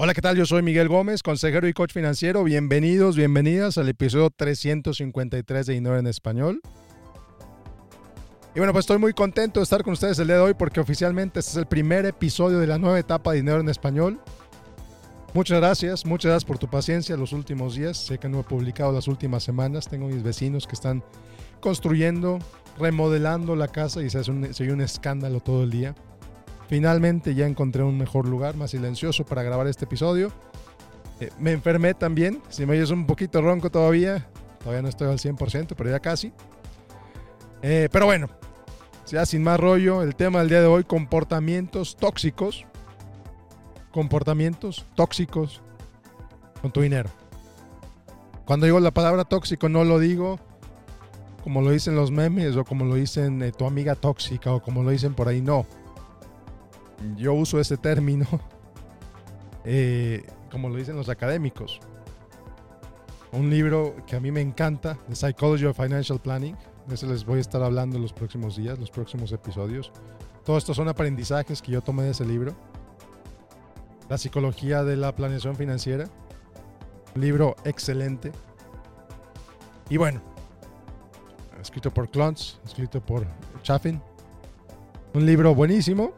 Hola, ¿qué tal? Yo soy Miguel Gómez, consejero y coach financiero. Bienvenidos, bienvenidas al episodio 353 de Dinero en Español. Y bueno, pues estoy muy contento de estar con ustedes el día de hoy porque oficialmente este es el primer episodio de la nueva etapa de Dinero en Español. Muchas gracias, muchas gracias por tu paciencia los últimos días. Sé que no he publicado las últimas semanas. Tengo mis vecinos que están construyendo, remodelando la casa y se hace un, se oye un escándalo todo el día. Finalmente ya encontré un mejor lugar, más silencioso para grabar este episodio. Eh, me enfermé también, si me oyes un poquito ronco todavía, todavía no estoy al 100%, pero ya casi. Eh, pero bueno, ya sin más rollo, el tema del día de hoy, comportamientos tóxicos. Comportamientos tóxicos con tu dinero. Cuando digo la palabra tóxico no lo digo como lo dicen los memes o como lo dicen eh, tu amiga tóxica o como lo dicen por ahí, no yo uso ese término eh, como lo dicen los académicos. Un libro que a mí me encanta, The Psychology of Financial Planning. De ese les voy a estar hablando en los próximos días, los próximos episodios. Todo esto son aprendizajes que yo tomé de ese libro. La psicología de la planeación financiera. Un libro excelente. Y bueno, escrito por Klontz, escrito por Chaffin. Un libro buenísimo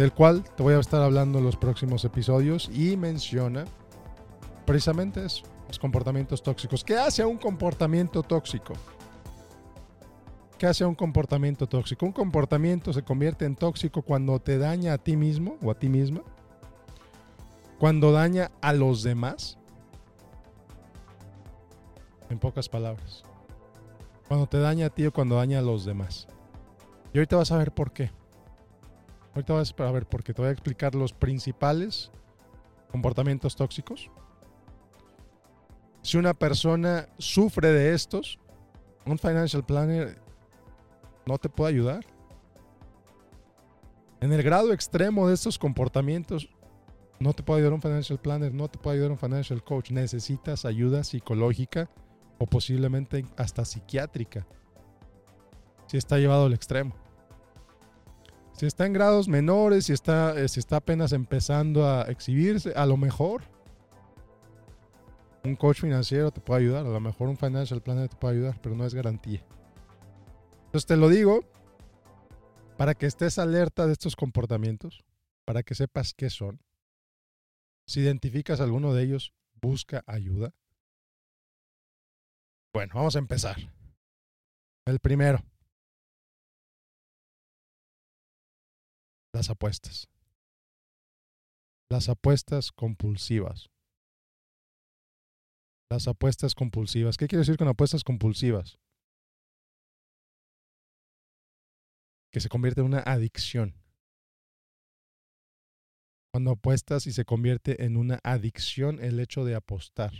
del cual te voy a estar hablando en los próximos episodios y menciona precisamente eso, los comportamientos tóxicos. ¿Qué hace a un comportamiento tóxico? ¿Qué hace a un comportamiento tóxico? Un comportamiento se convierte en tóxico cuando te daña a ti mismo o a ti misma, cuando daña a los demás, en pocas palabras, cuando te daña a ti o cuando daña a los demás. Y ahorita vas a ver por qué. Ahorita vas a ver porque te voy a explicar los principales comportamientos tóxicos. Si una persona sufre de estos, un financial planner no te puede ayudar. En el grado extremo de estos comportamientos, no te puede ayudar un financial planner, no te puede ayudar un financial coach. Necesitas ayuda psicológica o posiblemente hasta psiquiátrica. Si está llevado al extremo. Si está en grados menores, si está, eh, si está apenas empezando a exhibirse, a lo mejor un coach financiero te puede ayudar, a lo mejor un financial planner te puede ayudar, pero no es garantía. Entonces te lo digo para que estés alerta de estos comportamientos, para que sepas qué son. Si identificas alguno de ellos, busca ayuda. Bueno, vamos a empezar. El primero, Las apuestas. Las apuestas compulsivas. Las apuestas compulsivas. ¿Qué quiere decir con apuestas compulsivas? Que se convierte en una adicción. Cuando apuestas y se convierte en una adicción el hecho de apostar.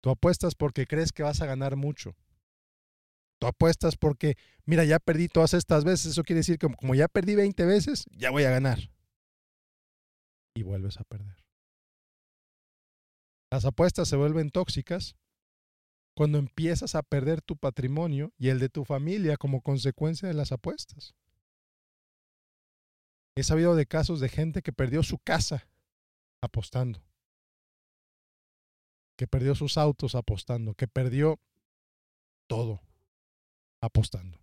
Tú apuestas porque crees que vas a ganar mucho. Tú apuestas porque, mira, ya perdí todas estas veces. Eso quiere decir que como ya perdí 20 veces, ya voy a ganar. Y vuelves a perder. Las apuestas se vuelven tóxicas cuando empiezas a perder tu patrimonio y el de tu familia como consecuencia de las apuestas. He sabido de casos de gente que perdió su casa apostando, que perdió sus autos apostando, que perdió todo apostando.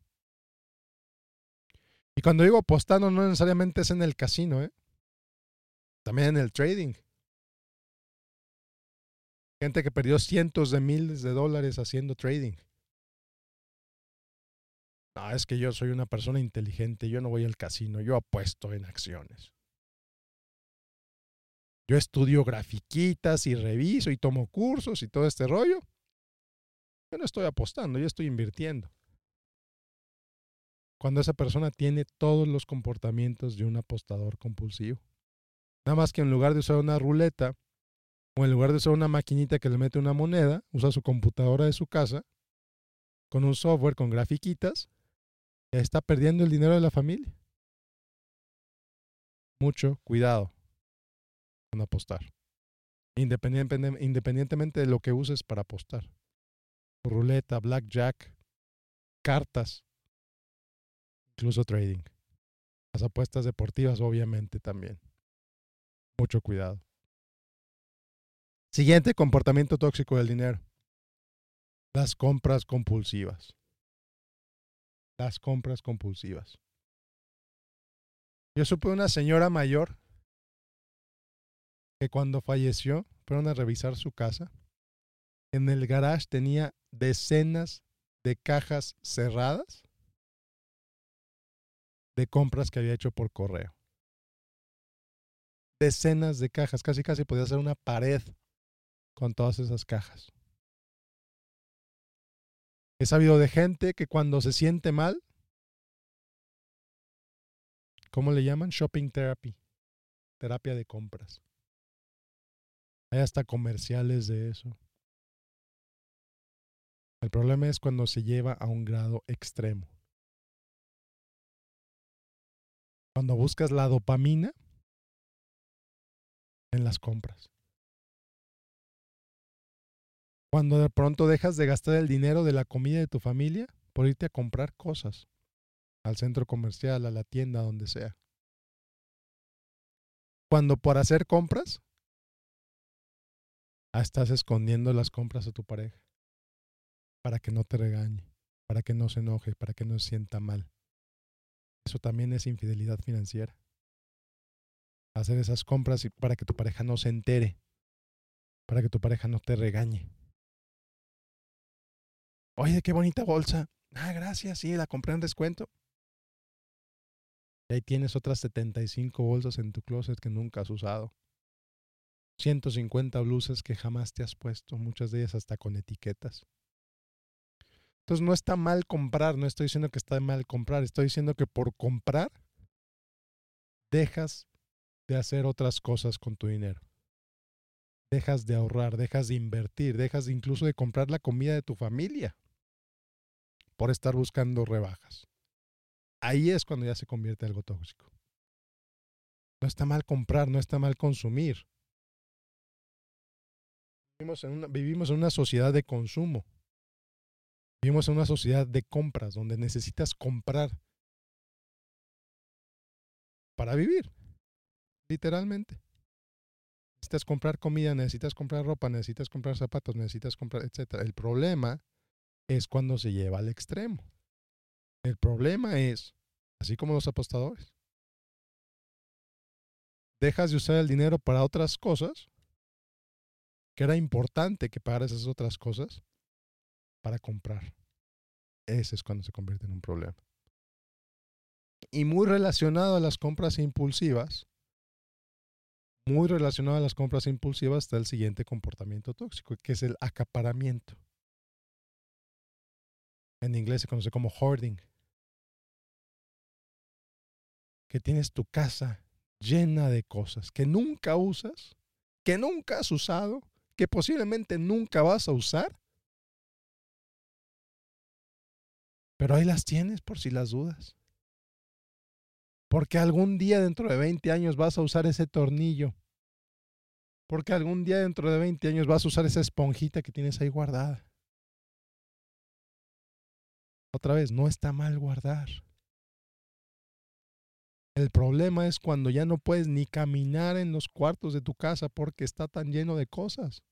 Y cuando digo apostando, no necesariamente es en el casino, ¿eh? también en el trading. Gente que perdió cientos de miles de dólares haciendo trading. No, es que yo soy una persona inteligente, yo no voy al casino, yo apuesto en acciones. Yo estudio grafiquitas y reviso y tomo cursos y todo este rollo. Yo no estoy apostando, yo estoy invirtiendo cuando esa persona tiene todos los comportamientos de un apostador compulsivo. Nada más que en lugar de usar una ruleta o en lugar de usar una maquinita que le mete una moneda, usa su computadora de su casa con un software con grafiquitas, está perdiendo el dinero de la familia. Mucho cuidado con apostar. Independientemente de lo que uses para apostar. Ruleta, blackjack, cartas, incluso trading. Las apuestas deportivas obviamente también. Mucho cuidado. Siguiente comportamiento tóxico del dinero. Las compras compulsivas. Las compras compulsivas. Yo supe una señora mayor que cuando falleció fueron a revisar su casa. En el garage tenía decenas de cajas cerradas de compras que había hecho por correo. Decenas de cajas, casi casi podía ser una pared con todas esas cajas. He sabido de gente que cuando se siente mal, ¿cómo le llaman? Shopping therapy, terapia de compras. Hay hasta comerciales de eso. El problema es cuando se lleva a un grado extremo. Cuando buscas la dopamina en las compras. Cuando de pronto dejas de gastar el dinero de la comida de tu familia por irte a comprar cosas al centro comercial, a la tienda, donde sea. Cuando por hacer compras ah, estás escondiendo las compras a tu pareja para que no te regañe, para que no se enoje, para que no se sienta mal. Eso también es infidelidad financiera. Hacer esas compras para que tu pareja no se entere, para que tu pareja no te regañe. Oye, qué bonita bolsa. Ah, gracias, sí, la compré en descuento. Y ahí tienes otras 75 bolsas en tu closet que nunca has usado. 150 blusas que jamás te has puesto, muchas de ellas hasta con etiquetas. Entonces no está mal comprar, no estoy diciendo que está mal comprar, estoy diciendo que por comprar dejas de hacer otras cosas con tu dinero. Dejas de ahorrar, dejas de invertir, dejas incluso de comprar la comida de tu familia por estar buscando rebajas. Ahí es cuando ya se convierte en algo tóxico. No está mal comprar, no está mal consumir. Vivimos en una, vivimos en una sociedad de consumo. Vivimos en una sociedad de compras donde necesitas comprar para vivir, literalmente. Necesitas comprar comida, necesitas comprar ropa, necesitas comprar zapatos, necesitas comprar, etc. El problema es cuando se lleva al extremo. El problema es, así como los apostadores, dejas de usar el dinero para otras cosas, que era importante que pagaras esas otras cosas, para comprar. Ese es cuando se convierte en un problema. Y muy relacionado a las compras impulsivas, muy relacionado a las compras impulsivas está el siguiente comportamiento tóxico, que es el acaparamiento. En inglés se conoce como hoarding. Que tienes tu casa llena de cosas que nunca usas, que nunca has usado, que posiblemente nunca vas a usar Pero ahí las tienes por si las dudas. Porque algún día dentro de 20 años vas a usar ese tornillo. Porque algún día dentro de 20 años vas a usar esa esponjita que tienes ahí guardada. Otra vez, no está mal guardar. El problema es cuando ya no puedes ni caminar en los cuartos de tu casa porque está tan lleno de cosas.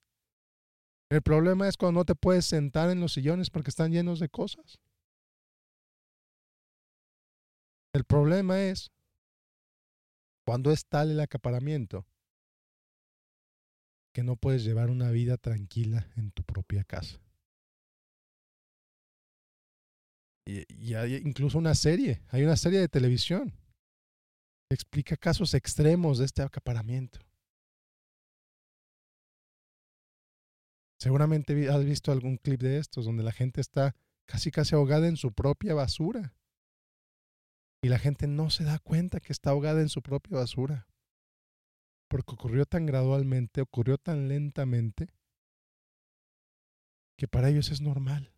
El problema es cuando no te puedes sentar en los sillones porque están llenos de cosas. El problema es cuando es tal el acaparamiento que no puedes llevar una vida tranquila en tu propia casa. Y, hay incluso una serie, hay una serie de televisión que explica casos extremos de este acaparamiento. Seguramente has visto algún clip de estos donde la gente está casi casi ahogada en su propia basura. Y la gente no se da cuenta que está ahogada en su propia basura. Porque ocurrió tan gradualmente, ocurrió tan lentamente, que para ellos es normal.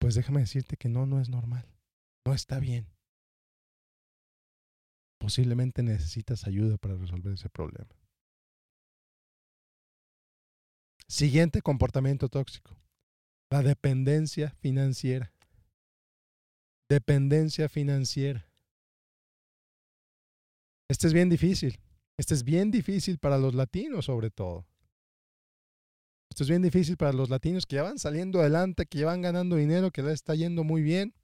Pues déjame decirte que no, no es normal. No está bien. Posiblemente necesitas ayuda para resolver ese problema. Siguiente comportamiento tóxico. La dependencia financiera. Dependencia financiera. Este es bien difícil. Este es bien difícil para los latinos sobre todo. Esto es bien difícil para los latinos que ya van saliendo adelante, que ya van ganando dinero, que les está yendo muy bien.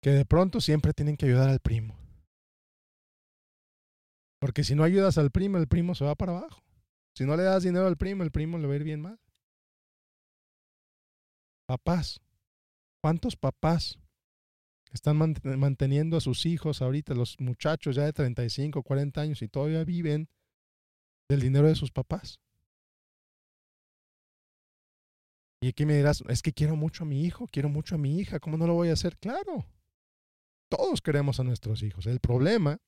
Que de pronto siempre tienen que ayudar al primo. Porque si no ayudas al primo, el primo se va para abajo. Si no le das dinero al primo, el primo le va a ir bien mal. Papás. ¿Cuántos papás están manteniendo a sus hijos ahorita, los muchachos ya de 35, 40 años y todavía viven del dinero de sus papás? Y aquí me dirás, es que quiero mucho a mi hijo, quiero mucho a mi hija, ¿cómo no lo voy a hacer? Claro, todos queremos a nuestros hijos. El problema,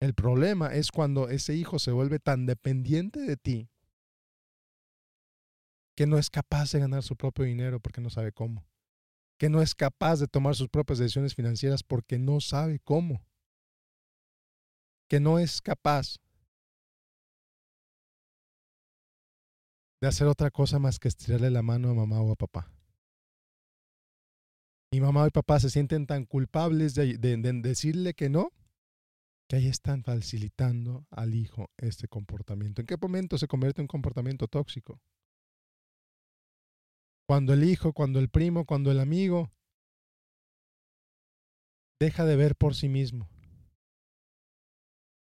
el problema es cuando ese hijo se vuelve tan dependiente de ti que no es capaz de ganar su propio dinero porque no sabe cómo. Que no es capaz de tomar sus propias decisiones financieras porque no sabe cómo. Que no es capaz de hacer otra cosa más que estirarle la mano a mamá o a papá. Y mamá y papá se sienten tan culpables de, decirle que no, que ahí están facilitando al hijo este comportamiento. ¿En qué momento se convierte en un comportamiento tóxico? Cuando el hijo, cuando el primo, cuando el amigo deja de ver por sí mismo.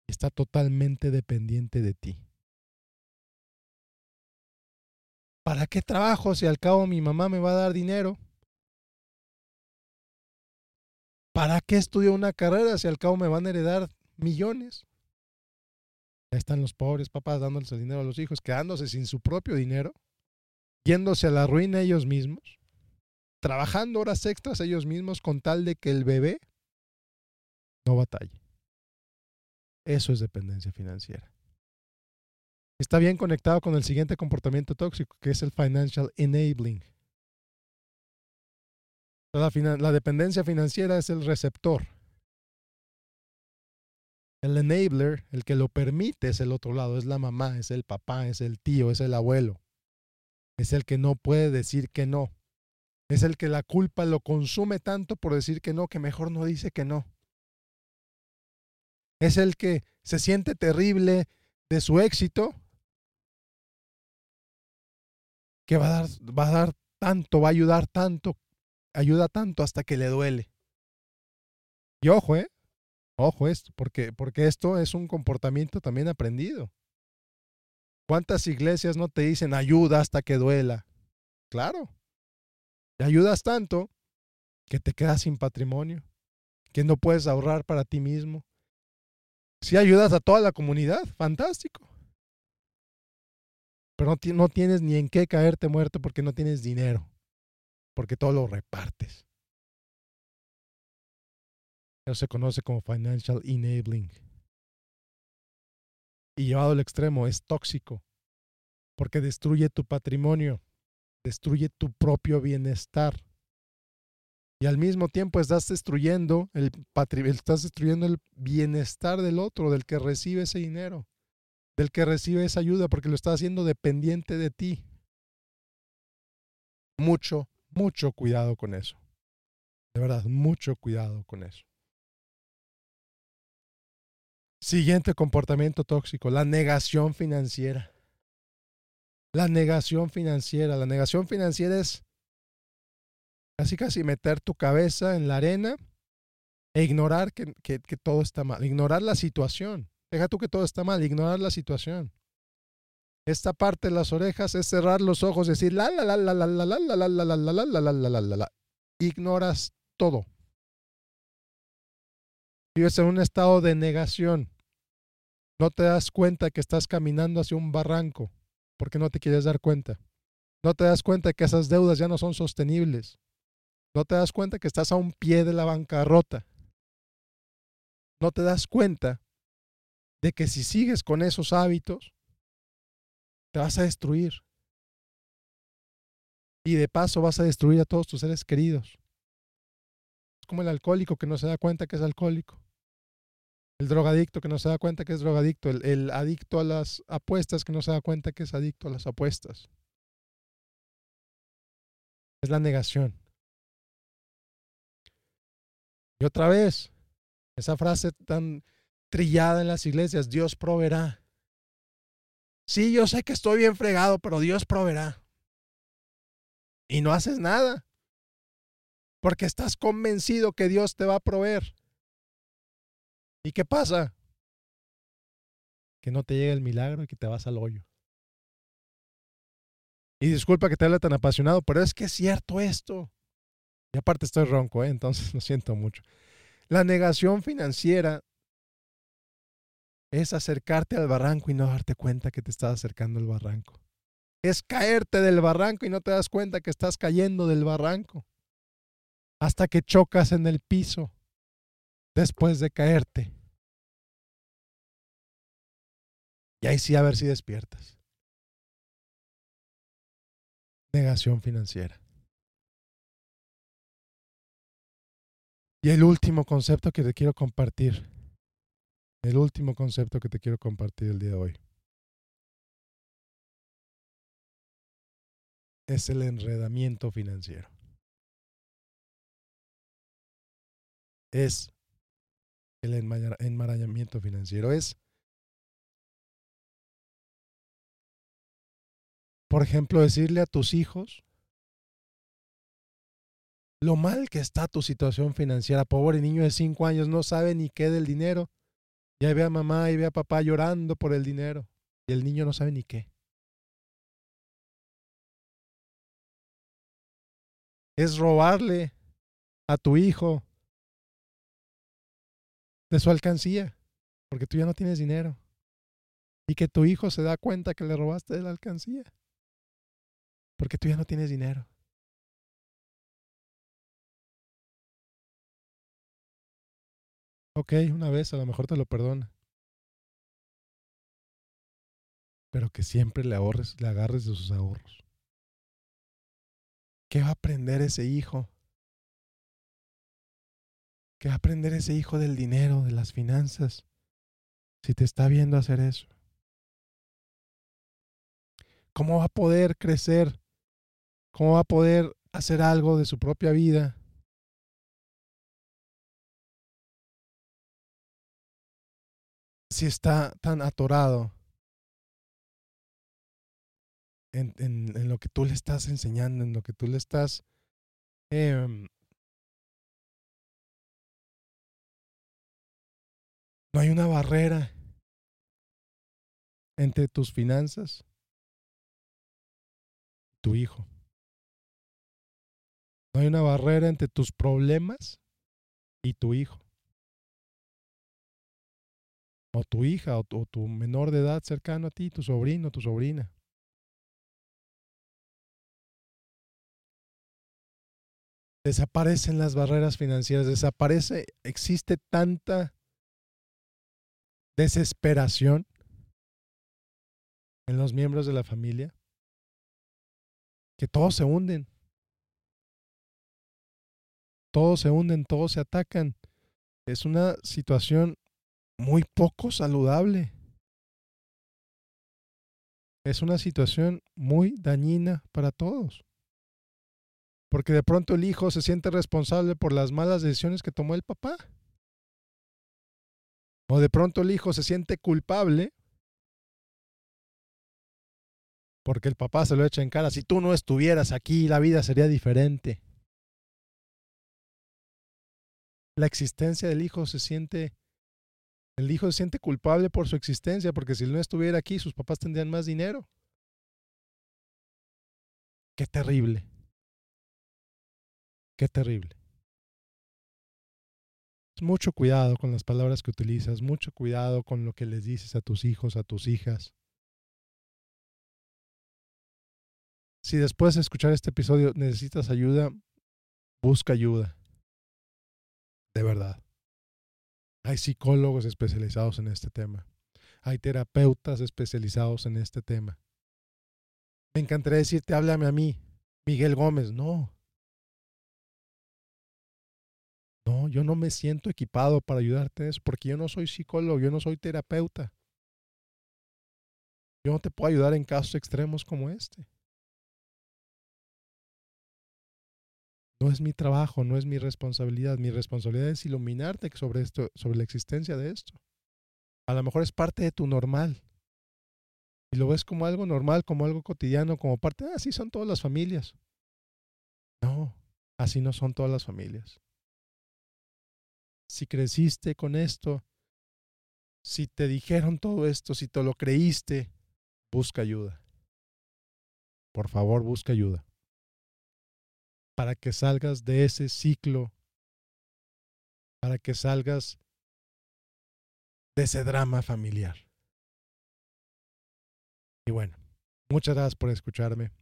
Está totalmente dependiente de ti. ¿Para qué trabajo si al cabo mi mamá me va a dar dinero? ¿Para qué estudio una carrera si al cabo me van a heredar millones? Ahí están los pobres papás dándoles el dinero a los hijos, quedándose sin su propio dinero, yéndose a la ruina ellos mismos, trabajando horas extras ellos mismos con tal de que el bebé no batalle. Eso es dependencia financiera está bien conectado con el siguiente comportamiento tóxico, que es el financial enabling. La, dependencia financiera es el receptor. El enabler, el que lo permite, es el otro lado, es la mamá, es el papá, es el tío, es el abuelo. Es el que no puede decir que no. Es el que la culpa lo consume tanto por decir que no, que mejor no dice que no. Es el que se siente terrible de su éxito que va a dar, va a dar tanto, va a ayudar tanto, ayuda tanto hasta que le duele. Y ojo, ¿eh? Ojo esto, porque, porque esto es un comportamiento también aprendido. ¿Cuántas iglesias no te dicen ayuda hasta que duela? Claro. Te ayudas tanto que te quedas sin patrimonio, que no puedes ahorrar para ti mismo. Si ayudas a toda la comunidad, fantástico pero no, tienes ni en qué caerte muerto porque no tienes dinero, porque todo lo repartes. Eso se conoce como financial enabling. Y llevado al extremo es tóxico, porque destruye tu patrimonio, destruye tu propio bienestar. Y al mismo tiempo estás destruyendo el, estás destruyendo el bienestar del otro, del que recibe ese dinero del que recibe esa ayuda porque lo está haciendo dependiente de ti. Mucho, mucho cuidado con eso. De verdad, mucho cuidado con eso. Siguiente comportamiento tóxico, la negación financiera. La negación financiera. La negación financiera es casi casi meter tu cabeza en la arena e ignorar que, que todo está mal, ignorar la situación. Deja tú que todo está mal, ignorar la situación. Esta parte de las orejas es cerrar los ojos, decir la la la la la la la la la la la la la la la la la la Ignoras todo. Vives en un estado de negación. No te das cuenta que estás caminando hacia un barranco porque no te quieres dar cuenta. No te das cuenta que esas deudas ya no son sostenibles. No te das cuenta que estás a un pie de la bancarrota. No te das cuenta de que si sigues con esos hábitos, te vas a destruir. Y de paso vas a destruir a todos tus seres queridos. Es como el alcohólico que no se da cuenta que es alcohólico. El drogadicto que no se da cuenta que es drogadicto. El, adicto a las apuestas que no se da cuenta que es adicto a las apuestas. Es la negación. Y otra vez, Esa frase tan trillada en las iglesias, Dios proveerá. Sí, yo sé que estoy bien fregado, pero Dios proveerá. Y no haces nada. Porque estás convencido que Dios te va a proveer. ¿Y qué pasa? Que no te llega el milagro y que te vas al hoyo. Y disculpa que te hable tan apasionado, pero es que es cierto esto. Y aparte estoy ronco, ¿eh? entonces lo siento mucho. La negación financiera es acercarte al barranco y no darte cuenta que te estás acercando al barranco. Es caerte del barranco y no te das cuenta que estás cayendo del barranco. Hasta que chocas en el piso después de caerte. Y ahí sí a ver si despiertas. Negación financiera. Y el último concepto que te quiero compartir. El último concepto que te quiero compartir el día de hoy. Es el enredamiento financiero. Es el enmarañamiento financiero. Es, por ejemplo, decirle a tus hijos lo mal que está tu situación financiera. Pobre niño de cinco años no sabe ni qué del dinero. Ya ve a mamá y ve a papá llorando por el dinero. Y el niño no sabe ni qué. Es robarle a tu hijo de su alcancía, porque tú ya no tienes dinero. Y que tu hijo se da cuenta que le robaste de la alcancía, porque tú ya no tienes dinero. Ok, una vez a lo mejor te lo perdona. Pero que siempre le ahorres, le agarres de sus ahorros. ¿Qué va a aprender ese hijo? ¿Qué va a aprender ese hijo del dinero, de las finanzas, si te está viendo hacer eso? ¿Cómo va a poder crecer? ¿Cómo va a poder hacer algo de su propia vida si está tan atorado en, en, lo que tú le estás enseñando, en lo que tú le estás... Em, no hay una barrera entre tus finanzas y tu hijo. No hay una barrera entre tus problemas y tu hijo o tu hija o tu, menor de edad cercano a ti, tu sobrino, tu sobrina. Desaparecen las barreras financieras, desaparece, existe tanta desesperación en los miembros de la familia que todos se hunden. Todos se hunden, todos se atacan. Es una situación muy poco saludable. Es una situación muy dañina para todos. Porque de pronto el hijo se siente responsable por las malas decisiones que tomó el papá. O de pronto el hijo se siente culpable porque el papá se lo echa en cara. Si tú no estuvieras aquí, la vida sería diferente. La existencia del hijo se siente el hijo se siente culpable por su existencia porque si no estuviera aquí, sus papás tendrían más dinero. Qué terrible. Qué terrible. Mucho cuidado con las palabras que utilizas, mucho cuidado con lo que les dices a tus hijos, a tus hijas. Si después de escuchar este episodio necesitas ayuda, busca ayuda. De verdad. Hay psicólogos especializados en este tema. Hay terapeutas especializados en este tema. Me encantaría decirte, háblame a mí, Miguel Gómez. No. No, yo no me siento equipado para ayudarte eso, porque yo no soy psicólogo, yo no soy terapeuta. Yo no te puedo ayudar en casos extremos como este. No es mi trabajo, no es mi responsabilidad. Mi responsabilidad es iluminarte sobre esto, sobre la existencia de esto. A lo mejor es parte de tu normal. Y lo ves como algo normal, como algo cotidiano, como parte, de así son todas las familias. No, así no son todas las familias. Si creciste con esto, si te dijeron todo esto, si te lo creíste, busca ayuda. Por favor, busca ayuda. Para que salgas de ese ciclo, para que salgas de ese drama familiar. Y bueno, muchas gracias por escucharme.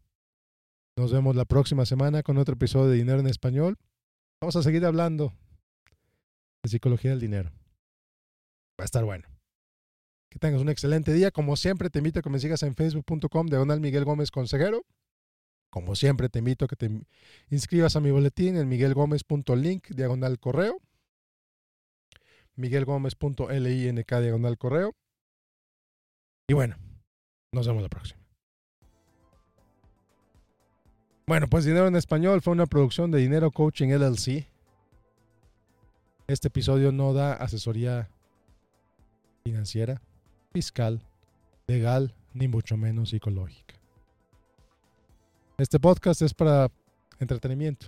Nos vemos la próxima semana con otro episodio de Dinero en Español. Vamos a seguir hablando de psicología del dinero. Va a estar bueno. Que tengas un excelente día. Como siempre, te invito a que me sigas en facebook.com diagonal Miguel Gómez Consejero. Como siempre, te invito a que te inscribas a mi boletín en miguelgomez.link diagonal correo. miguelgomez.link diagonal correo. Y bueno, nos vemos la próxima. Bueno, pues Dinero en Español fue una producción de Dinero Coaching LLC. Este episodio no da asesoría financiera, fiscal, legal, ni mucho menos psicológica. Este podcast es para entretenimiento,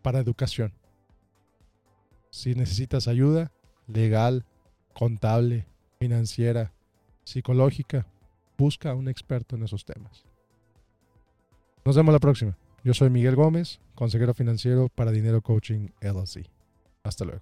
para educación. Si necesitas ayuda legal, contable, financiera, psicológica, busca a un experto en esos temas. Nos vemos la próxima. Yo soy Miguel Gómez, consejero financiero para Dinero Coaching LLC. næsta lög.